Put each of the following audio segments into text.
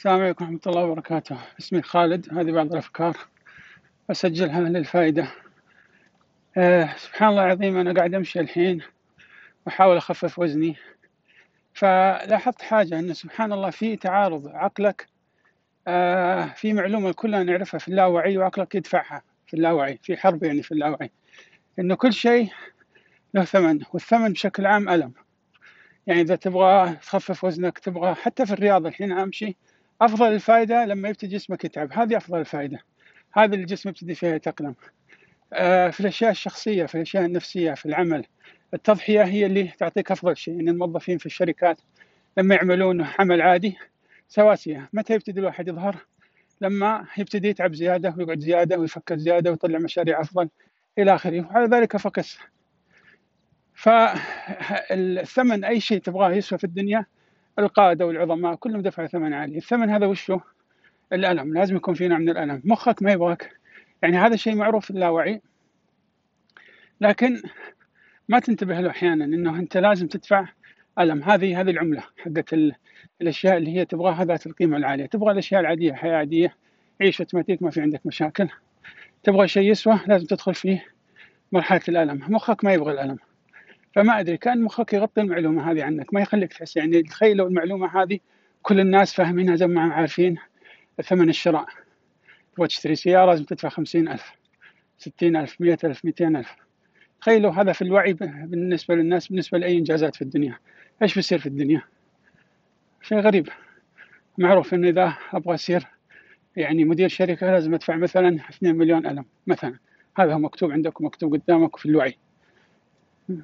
السلام عليكم ورحمة الله وبركاته. اسمي خالد هذه بعض الأفكار. أسجلها للفائدة. أه سبحان الله العظيم أنا قاعد أمشي الحين وأحاول أخفف وزني. فلاحظت حاجة أنه سبحان الله في تعارض عقلك أه في معلومة كلنا نعرفها في اللاوعي وعقلك يدفعها في اللاوعي في حرب يعني في اللاوعي. أنه كل شيء له ثمن والثمن بشكل عام ألم. يعني إذا تبغى تخفف وزنك تبغى حتى في الرياضة الحين أمشي أفضل الفائدة لما يبتدي جسمك يتعب. هذه أفضل الفائدة. هذه الجسم يبتدي فيها يتاقلم آه في الأشياء الشخصية في الأشياء النفسية في العمل. التضحية هي اللي تعطيك أفضل شيء. يعني الموظفين في الشركات لما يعملون عمل عادي سواسية. متى يبتدي الواحد يظهر؟ لما يبتدي يتعب زيادة ويقعد زيادة ويفكر زيادة ويطلع مشاريع أفضل إلى آخره. وعلى ذلك فقس. فالثمن أي شيء تبغاه يسوى في الدنيا القادة والعظماء كلهم دفعوا ثمن عالي. الثمن هذا وشه الألم. لازم يكون في نوع من الألم. مخك ما يبغاك. يعني هذا شيء معروف في اللاوعي. لكن ما تنتبه له أحيانا أنه أنت لازم تدفع ألم. هذه هذه العملة حقت الأشياء اللي هي تبغاها ذات القيمة العالية. تبغى الأشياء العادية حياة عادية عيش أوتوماتيك ما في عندك مشاكل. تبغى شيء يسوى لازم تدخل فيه مرحلة الألم. مخك ما يبغى الألم. فما أدري كان مخك يغطي المعلومة هذه عنك ما يخليك تحس يعني تخيل لو المعلومة هذه كل الناس فاهمينها زي ما عارفين ثمن الشراء. تبغى تشتري سيارة لازم تدفع خمسين ألف ستين ألف مئة ألف مئتين ألف. تخيلوا هذا في الوعي بالنسبة للناس بالنسبة لأي إنجازات في الدنيا. إيش بيصير في الدنيا؟ شيء غريب. معروف إنه إذا أبغى أصير يعني مدير شركة لازم أدفع مثلا 2 مليون ألم مثلا. هذا هو مكتوب عندك ومكتوب قدامك في الوعي.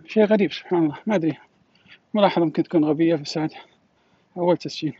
شيء غريب سبحان الله. ما أدري. ملاحظة ممكن تكون غبية بس هذا أول تسجيل.